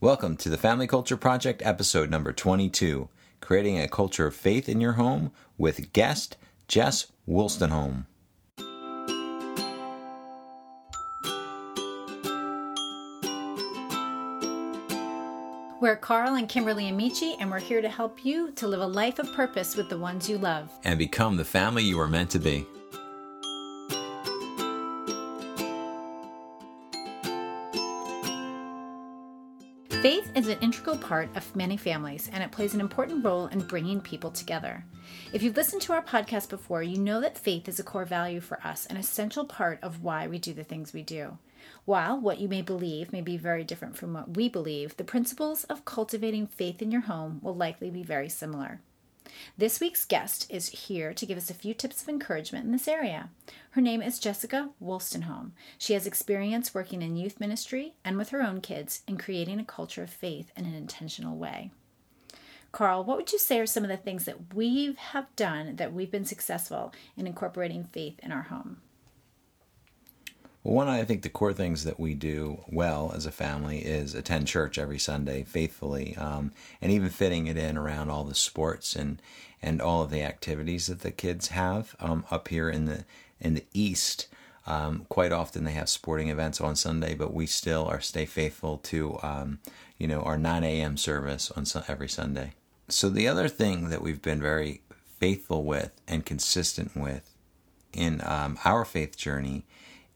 Welcome to the Family Culture Project, episode number 22 Creating a Culture of Faith in Your Home with guest Jess Wolstenholme. We're Carl and Kimberly Amici, and we're here to help you to live a life of purpose with the ones you love. And become the family you are meant to be. Faith is an integral part of many families, and it plays an important role in bringing people together. If you've listened to our podcast before, you know that faith is a core value for us, an essential part of why we do the things we do. While what you may believe may be very different from what we believe, the principles of cultivating faith in your home will likely be very similar. This week's guest is here to give us a few tips of encouragement in this area. Her name is Jessica Wolstenholme. She has experience working in youth ministry and with her own kids in creating a culture of faith in an intentional way. Carl, what would you say are some of the things that we have done that we've been successful in incorporating faith in our home? Well, one, I think the core things that we do well as a family is attend church every Sunday faithfully, um, and even fitting it in around all the sports and and all of the activities that the kids have um, up here in the in the East. Um, quite often they have sporting events on Sunday, but we still are stay faithful to um, you know our 9 a.m. service on every Sunday. So the other thing that we've been very faithful with and consistent with in um, our faith journey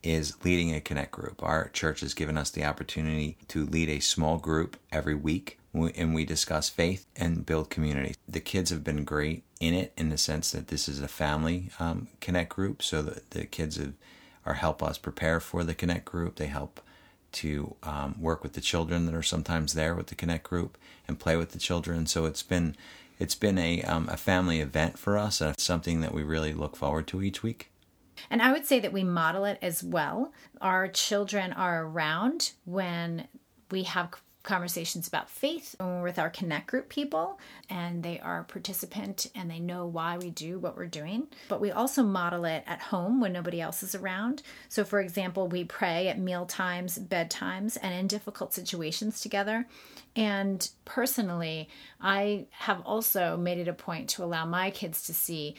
is leading a connect group. Our church has given us the opportunity to lead a small group every week and we discuss faith and build community. The kids have been great in it in the sense that this is a family um, connect group, so the, the kids have, are help us prepare for the connect group. They help to um, work with the children that are sometimes there with the connect group and play with the children. So it's been it's been a um, a family event for us, and something that we really look forward to each week. And I would say that we model it as well. Our children are around when we have conversations about faith with our connect group people and they are participant and they know why we do what we're doing. But we also model it at home when nobody else is around. So for example we pray at meal times bedtimes and in difficult situations together. And personally i have also made it a point to allow my kids to see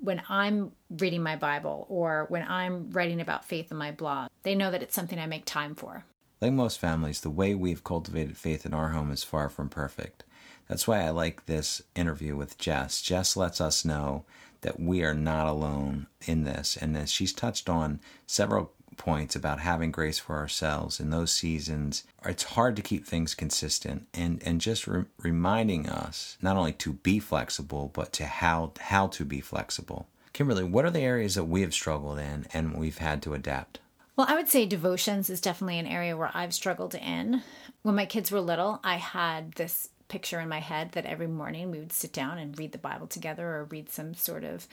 when I'm reading my Bible or when I'm writing about faith in my blog, they know that it's something I make time for. Like most families, the way we've cultivated faith in our home is far from perfect. That's why I like this interview with Jess. Jess lets us know that we are not alone in this, and that she's touched on several points about having grace for ourselves in those seasons. It's hard to keep things consistent, and and just re- reminding us not only to be flexible, but to how how to be flexible. Kimberly, what are the areas that we have struggled in and we've had to adapt? Well, I would say devotions is definitely an area where I've struggled in. When my kids were little, I had this picture in my head that every morning we would sit down and read the Bible together or read some sort of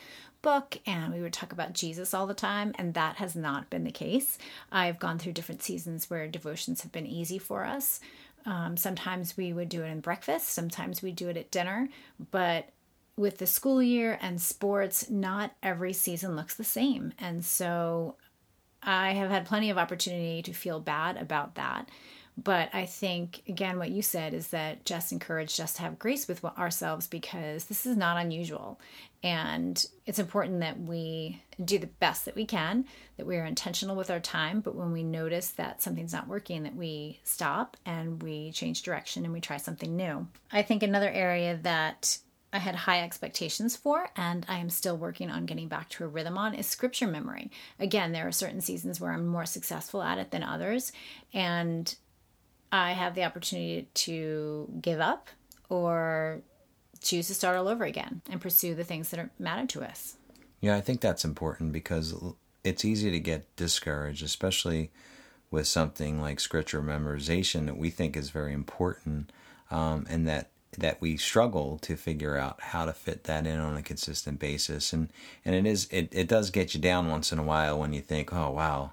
book and we would talk about Jesus all the time, and that has not been the case. I've gone through different seasons where devotions have been easy for us. Um, sometimes we would do it in breakfast, sometimes we do it at dinner, but with the school year and sports, not every season looks the same. And so I have had plenty of opportunity to feel bad about that. But I think, again, what you said is that just encouraged us to have grace with ourselves because this is not unusual. And it's important that we do the best that we can, that we are intentional with our time. But when we notice that something's not working, that we stop and we change direction and we try something new. I think another area that I had high expectations for, and I am still working on getting back to a rhythm on is scripture memory. Again, there are certain seasons where I'm more successful at it than others, and I have the opportunity to give up or choose to start all over again and pursue the things that matter to us. Yeah, I think that's important because it's easy to get discouraged, especially with something like scripture memorization that we think is very important, um, and that that we struggle to figure out how to fit that in on a consistent basis and and it is it, it does get you down once in a while when you think oh wow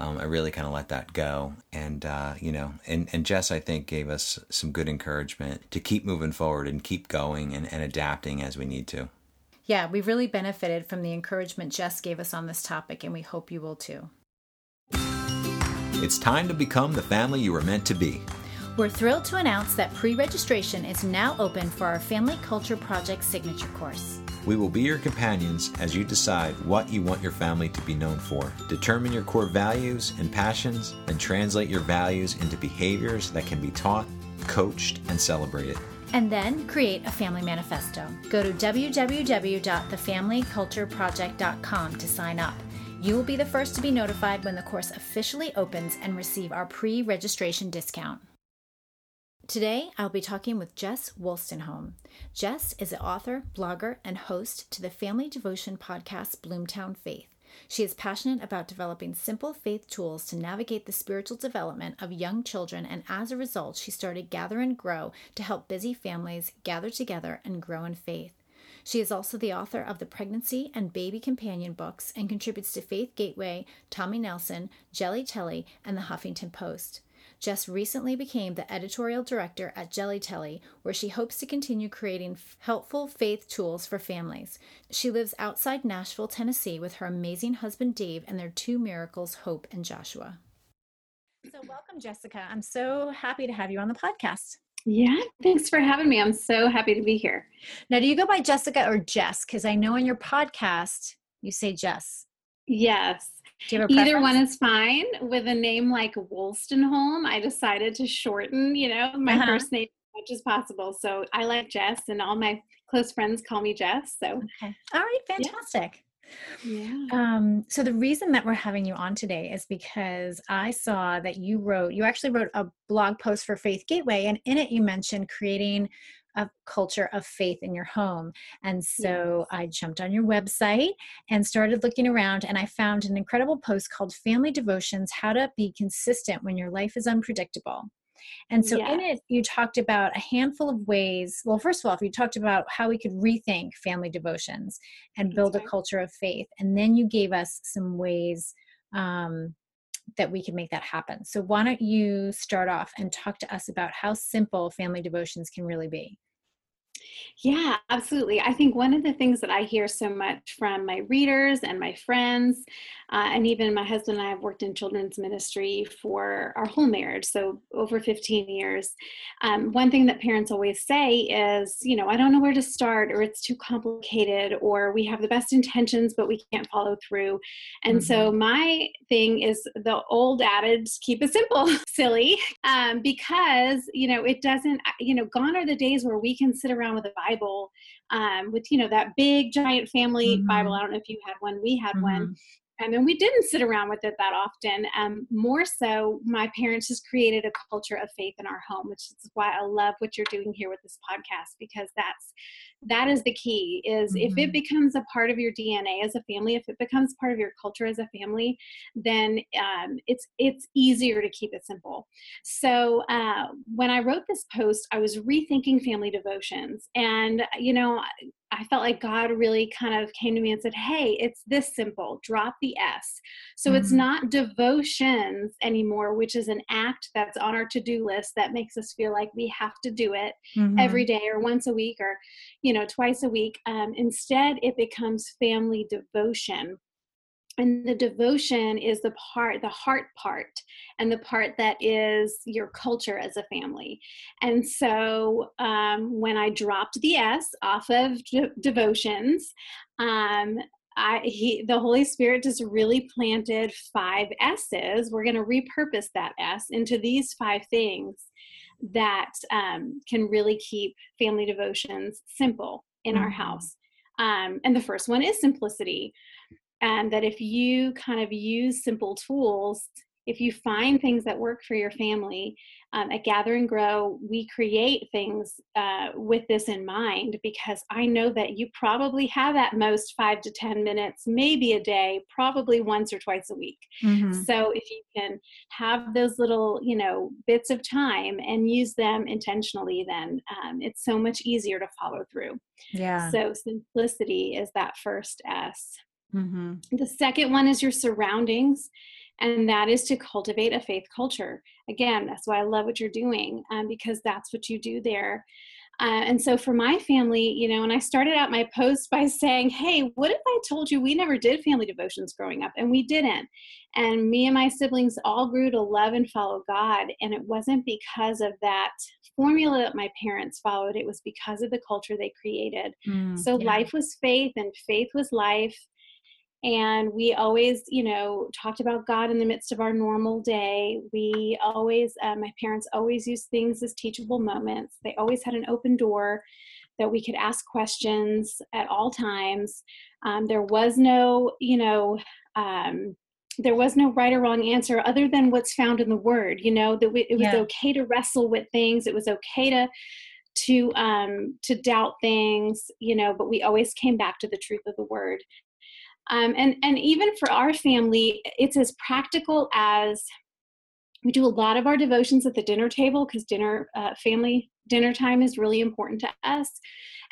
um, I really kind of let that go. And uh, you know and, and Jess I think gave us some good encouragement to keep moving forward and keep going and, and adapting as we need to. Yeah we really benefited from the encouragement Jess gave us on this topic and we hope you will too. It's time to become the family you were meant to be. We're thrilled to announce that pre registration is now open for our Family Culture Project signature course. We will be your companions as you decide what you want your family to be known for. Determine your core values and passions, and translate your values into behaviors that can be taught, coached, and celebrated. And then create a family manifesto. Go to www.thefamilycultureproject.com to sign up. You will be the first to be notified when the course officially opens and receive our pre registration discount. Today, I'll be talking with Jess Wolstenholme. Jess is an author, blogger, and host to the family devotion podcast Bloomtown Faith. She is passionate about developing simple faith tools to navigate the spiritual development of young children, and as a result, she started Gather and Grow to help busy families gather together and grow in faith. She is also the author of the Pregnancy and Baby Companion books and contributes to Faith Gateway, Tommy Nelson, Jelly Telly, and the Huffington Post. Jess recently became the editorial director at Jelly Telly, where she hopes to continue creating helpful faith tools for families. She lives outside Nashville, Tennessee, with her amazing husband Dave and their two miracles, Hope and Joshua. So, welcome, Jessica. I'm so happy to have you on the podcast. Yeah, thanks for having me. I'm so happy to be here. Now, do you go by Jessica or Jess? Because I know in your podcast you say Jess. Yes. Either one is fine. With a name like Wolstenholme, I decided to shorten, you know, my uh-huh. first name as much as possible. So I like Jess, and all my close friends call me Jess. So, okay. all right, fantastic. Yeah. yeah. Um, so the reason that we're having you on today is because I saw that you wrote, you actually wrote a blog post for Faith Gateway, and in it you mentioned creating a culture of faith in your home. And so yes. I jumped on your website and started looking around, and I found an incredible post called Family Devotions How to Be Consistent When Your Life is Unpredictable. And so in it, you talked about a handful of ways. Well, first of all, you talked about how we could rethink family devotions and build a culture of faith. And then you gave us some ways um, that we can make that happen. So, why don't you start off and talk to us about how simple family devotions can really be? Yeah, absolutely. I think one of the things that I hear so much from my readers and my friends, uh, and even my husband and I have worked in children's ministry for our whole marriage, so over 15 years. Um, one thing that parents always say is, you know, I don't know where to start, or it's too complicated, or we have the best intentions, but we can't follow through. And mm-hmm. so my thing is the old adage keep it simple, silly, um, because, you know, it doesn't, you know, gone are the days where we can sit around with a Bible um, with you know that big giant family mm-hmm. Bible. I don't know if you had one. We had mm-hmm. one, um, and we didn't sit around with it that often. Um, more so, my parents just created a culture of faith in our home, which is why I love what you're doing here with this podcast because that's that is the key. Is mm-hmm. if it mm-hmm. becomes a part of your DNA as a family, if it becomes part of your culture as a family, then um, it's it's easier to keep it simple. So uh, when I wrote this post, I was rethinking family devotions, and you know I felt like God really kind of came to me and said, Hey, it's this simple. Drop the S. So mm-hmm. it's not devotions anymore, which is an act that's on our to do list that makes us feel like we have to do it mm-hmm. every day or once a week or, you know, twice a week. Um, instead, it becomes family devotion and the devotion is the part the heart part and the part that is your culture as a family and so um, when i dropped the s off of de- devotions um, I, he, the Holy Spirit just really planted five S's. We're going to repurpose that S into these five things that um, can really keep family devotions simple in mm-hmm. our house. Um, and the first one is simplicity and that if you kind of use simple tools if you find things that work for your family um, at gather and grow we create things uh, with this in mind because i know that you probably have at most five to ten minutes maybe a day probably once or twice a week. Mm-hmm. so if you can have those little you know bits of time and use them intentionally then um, it's so much easier to follow through. Yeah. So simplicity is that first s Mm-hmm. The second one is your surroundings, and that is to cultivate a faith culture. Again, that's why I love what you're doing um, because that's what you do there. Uh, and so for my family, you know, and I started out my post by saying, hey, what if I told you we never did family devotions growing up? And we didn't. And me and my siblings all grew to love and follow God. And it wasn't because of that formula that my parents followed, it was because of the culture they created. Mm, so yeah. life was faith and faith was life and we always you know talked about god in the midst of our normal day. We always uh, my parents always used things as teachable moments. They always had an open door that we could ask questions at all times. Um, there was no you know um, there was no right or wrong answer other than what's found in the word you know that we, it was yeah. okay to wrestle with things. It was okay to to um to doubt things you know but we always came back to the truth of the word um, and and even for our family it's as practical as we do a lot of our devotions at the dinner table because dinner uh, family dinner time is really important to us.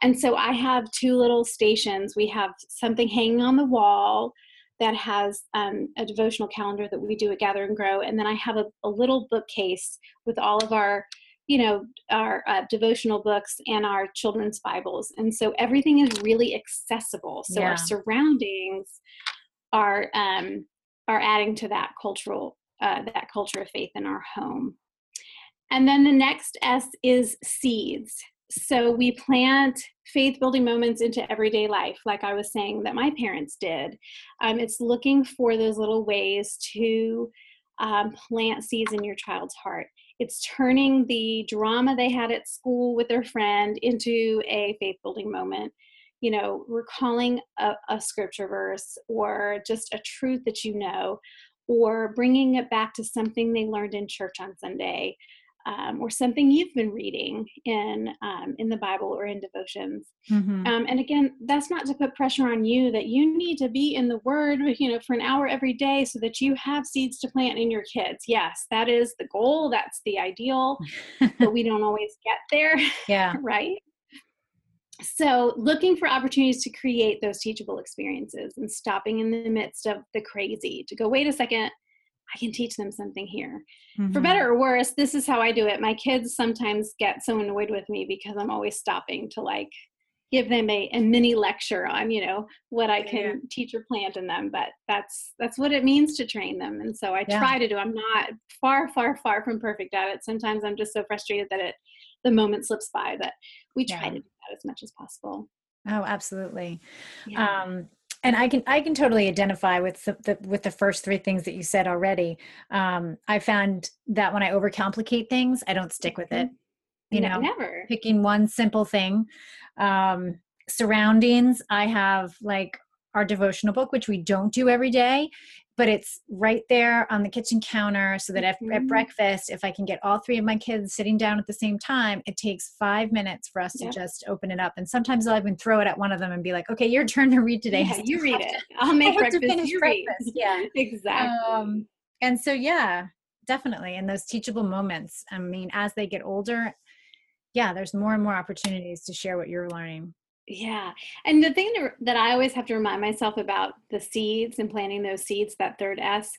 And so i have two little stations. We have something hanging on the wall that has um, a devotional calendar that we do at gather and grow and then i have a, a little bookcase with all of our you know our uh, devotional books and our children's bibles. And so everything is really accessible. So yeah. our surroundings are um are adding to that cultural uh, that culture of faith in our home. And then the next s is seeds. So we plant faith building moments into everyday life like i was saying that my parents did. Um, it's looking for those little ways to um, plant seeds in your child's heart it's turning the drama they had at school with their friend into a faith building moment. You know recalling a, a, scripture verse or just a truth that you know or bringing it back to something they learned in church on sunday um, or something you've been reading in um, in the Bible or in devotions. Mm-hmm. Um, and again, that's not to put pressure on you that you need to be in the Word, you know, for an hour every day so that you have seeds to plant in your kids. Yes, that is the goal. That's the ideal, but we don't always get there. Yeah. right. So, looking for opportunities to create those teachable experiences and stopping in the midst of the crazy to go, wait a second, I can teach them something here. Mm-hmm. For better or worse, this is how I do it. My kids sometimes get so annoyed with me because I'm always stopping to like give them a, a mini lecture on, you know, what I can yeah. teach or plant in them. But that's that's what it means to train them. And so I yeah. try to do. I'm not far, far, far from perfect at it. Sometimes I'm just so frustrated that it the moment slips by, but we try yeah. to do that as much as possible. Oh, absolutely. Um, and i can i can totally identify with the, the, with the first three things that you said already. Um, i found that when i overcomplicate things i don't stick with it mm-hmm. you know never. picking one simple thing. Um, surroundings i have like our devotional book which we don't do every day but it's right there on the kitchen counter so that mm-hmm. at, breakfast if i can get all three of my kids sitting down at the same time it takes five minutes for us to just open it up. And sometimes i'll even throw it at one of them and be like okay your turn to read today. Yeah, you read it. I'll make breakfast you breakfast. read yeah exactly. um, and so yeah definitely. In those teachable moments i mean as they get older yeah there's more and more opportunities to share what you're learning yeah. And the thing that I always have to remind myself about the seeds and planting those seeds, that third S,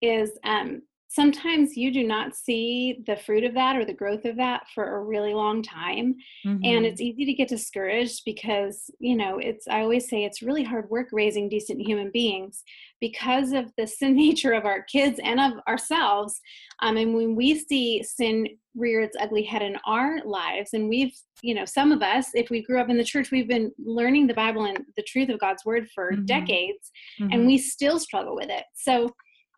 is um, sometimes you do not see the fruit of that or the growth of that for a really long time mm-hmm. and it's easy to get discouraged because you know it's i always say it's really hard work raising decent human beings because of the sin nature of our kids and of ourselves um, and when we see sin rear its ugly head in our lives and we've you know some of us if we grew up in the church we've been learning the bible and the truth of god's word for mm-hmm. decades mm-hmm. and we still struggle with it so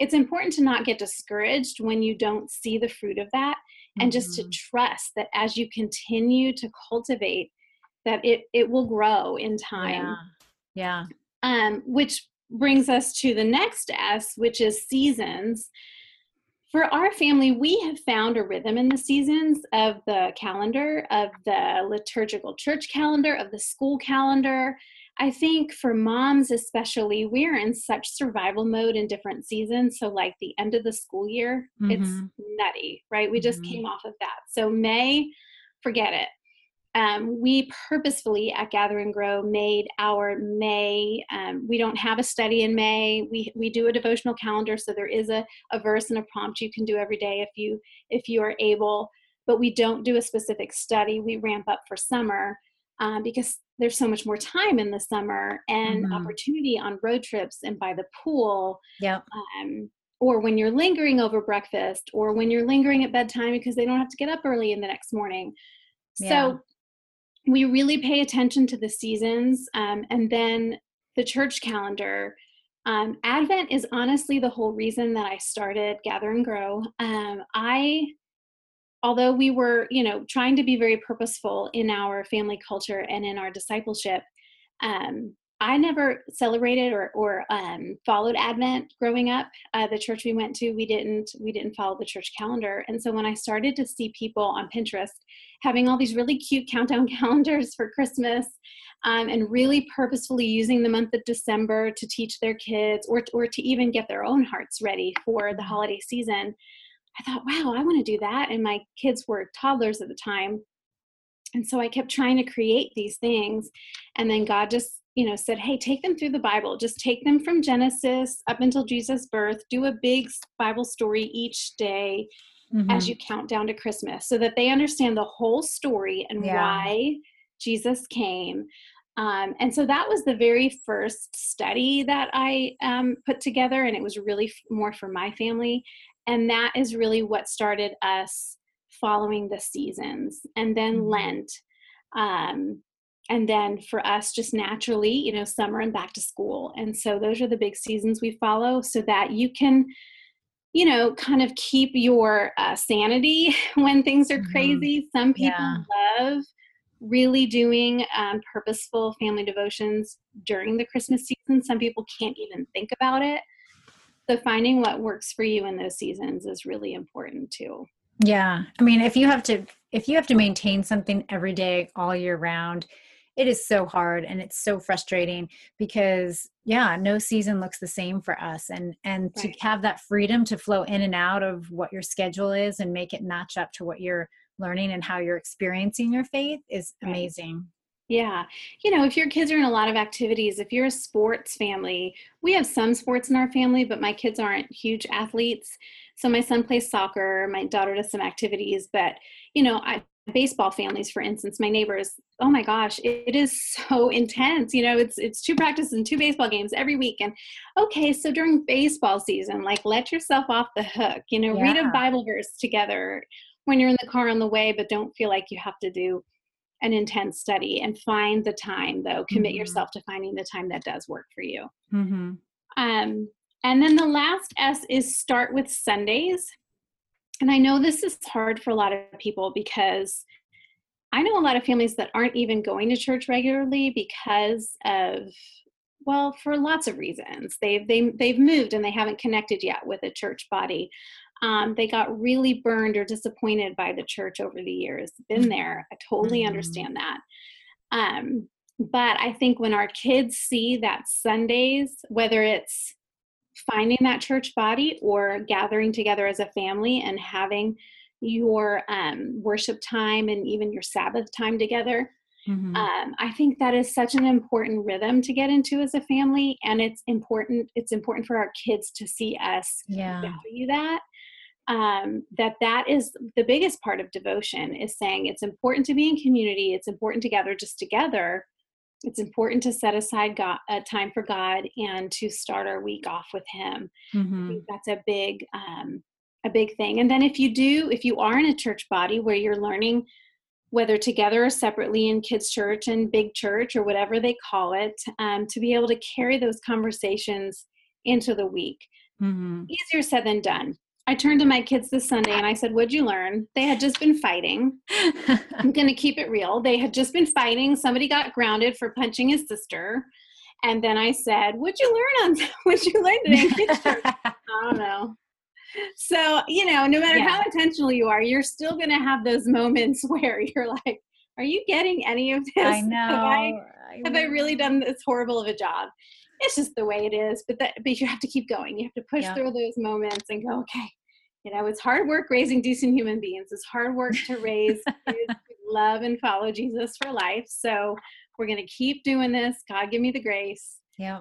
it's important to not get discouraged when you don't see the fruit of that and mm-hmm. just to mm-hmm. trust that as you continue to cultivate that it it will grow in time yeah, yeah. um which brings us to the next s which is seasons for our family, we have found a rhythm in the seasons of the calendar, of the liturgical church calendar, of the school calendar, I think for moms, especially, we're in such survival mode in different seasons. So, like the end of the school year, mm-hmm. it's nutty, right? We just mm-hmm. came off of that. So, May, forget it. Um, we purposefully at Gather and Grow made our May. Um, we don't have a study in May. We we do a devotional calendar, so there is a, a verse and a prompt you can do every day if you if you are able but we don't do a specific study. We ramp up for summer um, because there's so much more time in the summer and mm-hmm. opportunity on road trips and by the pool. Yeah. Um, or when you're lingering over breakfast, or when you're lingering at bedtime because they don't have to get up early in the next morning. Yeah. So we really pay attention to the seasons um, and then the church calendar. Um, Advent is honestly the whole reason that I started Gather and Grow. Um, I although we were, you know, trying to be very purposeful in our family culture and in our discipleship, um, I never celebrated or, or um, followed Advent growing up. Uh, the church we went to, we didn't we didn't follow the church calendar. And so when I started to see people on Pinterest having all these really cute countdown calendars for Christmas, um, and really purposefully using the month of December to teach their kids or or to even get their own hearts ready for the holiday season, I thought, wow, I want to do that. And my kids were toddlers at the time. And so I kept trying to create these things. And then God just, you know, said, hey, take them through the Bible. Just take them from Genesis up until Jesus' birth. Do a big Bible story each day mm-hmm. as you count down to Christmas so that they understand the whole story and yeah. why Jesus came. Um, and so that was the very first study that I um, put together, and it was really f- more for my family and that is really what started us following the seasons and then mm-hmm. lent um, and then for us just naturally you know summer and back to school and so those are the big seasons we follow so that you can you know kind of keep your uh, sanity when things are mm-hmm. crazy some people yeah. love really doing um, purposeful family devotions during the christmas season some people can't even think about it so finding what works for you in those seasons is really important too. Yeah. I mean if you have to if you have to maintain something every day all year round it is so hard and it's so frustrating because yeah no season looks the same for us. And and right. to have that freedom to flow in and out of what your schedule is and make it match up to what you're learning and how you're experiencing your faith is amazing yeah. You know, if your kids are in a lot of activities, if you're a sports family, we have some sports in our family, but my kids aren't huge athletes. So my son plays soccer, my daughter does some activities, but you know, I baseball families for instance my neighbors oh my gosh it, it is so intense you know it's it's two practices and two baseball games every week and okay so during baseball season like let yourself off the hook you know yeah. read a bible verse together when you're in the car on the way but don't feel like you have to do an intense study and find the time though. Commit mm-hmm. yourself to finding the time that does work for you. Mm-hmm. um, and then the last s is start with sundays. And i know this is hard for a lot of people because i know a lot of families that aren't even going to church regularly because of well for lots of reasons. They've they, they've moved and they haven't connected yet with a church body um, they got really burned or disappointed by the church over the years. Been mm. there. I totally mm-hmm. understand that. Um, but I think when our kids see that Sundays, whether it's finding that church body or gathering together as a family and having your um, worship time and even your Sabbath time together, Mm-hmm. Um, I think that is such an important rhythm to get into as a family, and it's important. It's important for our kids to see us yeah. value that um, that that is the biggest part of devotion is saying it's important to be in community it's important to gather just together it's important to set aside God, a time for god and to start our week off with him mm-hmm. that's a big um, a big thing and then if you do if you are in a church body where you're learning whether together or separately in kids church and big church or whatever they call it um, to be able to carry those conversations into the week mm-hmm. easier said than done I turned to my kids this Sunday and I said, What'd you learn? They had just been fighting. I'm going to keep it real. They had just been fighting. Somebody got grounded for punching his sister. And then I said, What'd you learn on what'd you learn today in kids church? I don't know. So, you know, no matter yeah. how intentional you are, you're still going to have those moments where you're like, Are you getting any of this? I know. Have I, have I really done this horrible of a job? It's just the way it is. But that, but you have to keep going. You have to push yeah. through those moments and go, okay, you know, it's hard work raising decent human beings. It's hard work to raise kids love and follow Jesus for life. So we're going to keep doing this. God, give me the grace. Yeah.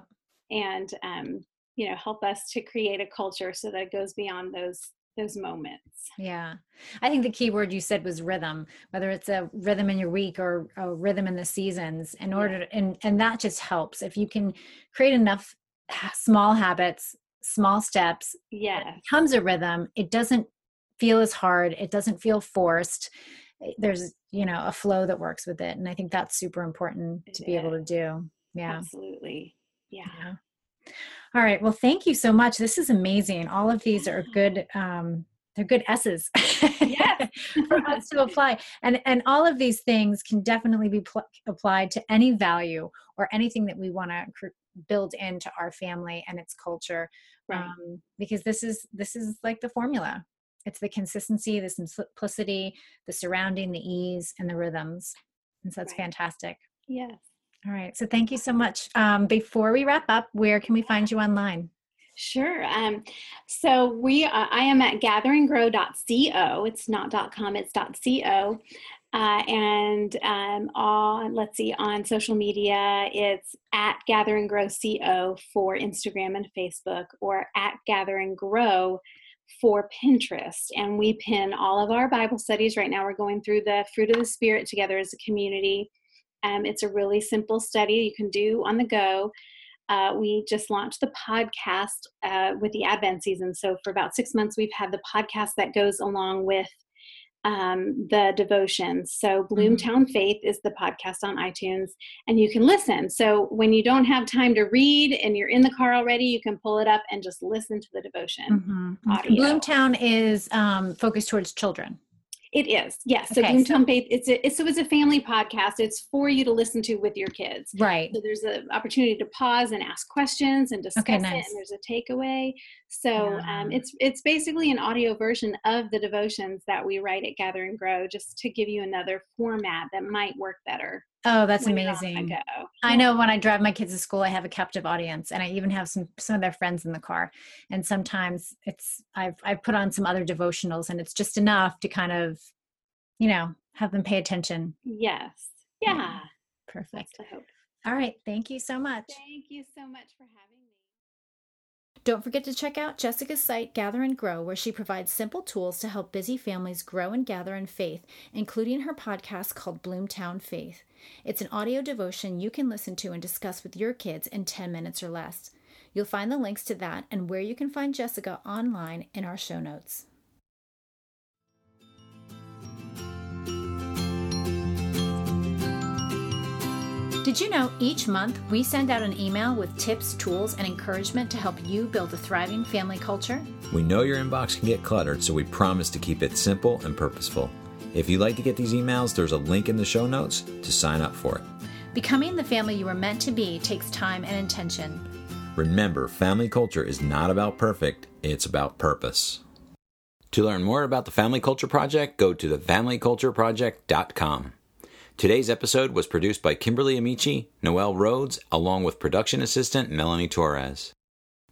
And, um, you know, help us to create a culture so that it goes beyond those those moments. Yeah. I think the key word you said was rhythm, whether it's a rhythm in your week or a rhythm in the seasons in order to, and and that just helps if you can create enough small habits, small steps. Yeah. It becomes a rhythm. It doesn't feel as hard. It doesn't feel forced. There's, you know, a flow that works with it and I think that's super important to be able to do. Yeah. Absolutely. yeah. yeah. All right. Well, thank you so much. This is amazing. All of these are good. Um, they're good S's yes. for us to apply. And and all of these things can definitely be pl- applied to any value or anything that we want to cr- build into our family and its culture. Right. Um, because this is this is like the formula. It's the consistency, the simplicity, the surrounding, the ease, and the rhythms. And so that's right. fantastic. Yes. All right. So thank you so much. Um, before we wrap up, where can we find you online? Sure. Um, so we, uh, I am at gatherandgrow.co. It's not .com. It's .co. Uh, and um, on, let's see, on social media, it's at Gather and Grow CO for Instagram and Facebook, or at Gather and Grow for Pinterest. And we pin all of our Bible studies. Right now, we're going through the fruit of the Spirit together as a community. Um, it's a really simple study you can do on the go. Uh, we just launched the podcast uh, with the Advent season. So, for about six months, we've had the podcast that goes along with um, the devotions. So, Bloomtown mm-hmm. Faith is the podcast on iTunes, and you can listen. So, when you don't have time to read and you're in the car already, you can pull it up and just listen to the devotion. Mm-hmm. Audio. Bloomtown is um, focused towards children. It is, yes. So okay, Bloomtown so, Faith, it's a it's, so it's a family podcast. It's for you to listen to with your kids. Right. So there's an opportunity to pause and ask questions and discuss okay, nice. it, and there's a takeaway. So yeah. um, it's it's basically an audio version of the devotions that we write at Gather and Grow, just to give you another format that might work better. Oh, that's amazing. I know when I drive my kids to school, I have a captive audience and I even have some, some of their friends in the car. And sometimes it's, I've, I've put on some other devotionals and it's just enough to kind of, you know, have them pay attention. Yes. Yeah. Perfect. All right. Thank you so much. Thank you so much for having me. Don't forget to check out Jessica's site, Gather and Grow, where she provides simple tools to help busy families grow and gather in faith, including her podcast called Bloomtown Faith. It's an audio devotion you can listen to and discuss with your kids in 10 minutes or less. You'll find the links to that and where you can find Jessica online in our show notes. Did you know each month we send out an email with tips, tools, and encouragement to help you build a thriving family culture? We know your inbox can get cluttered, so we promise to keep it simple and purposeful. If you'd like to get these emails, there's a link in the show notes to sign up for it. Becoming the family you were meant to be takes time and intention. Remember, family culture is not about perfect, it's about purpose. To learn more about the Family Culture Project, go to thefamilycultureproject.com. Today's episode was produced by Kimberly Amici, Noel Rhodes, along with production assistant Melanie Torres.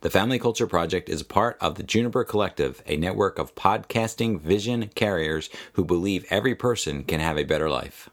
The Family Culture Project is part of the Juniper Collective, a network of podcasting vision carriers who believe every person can have a better life.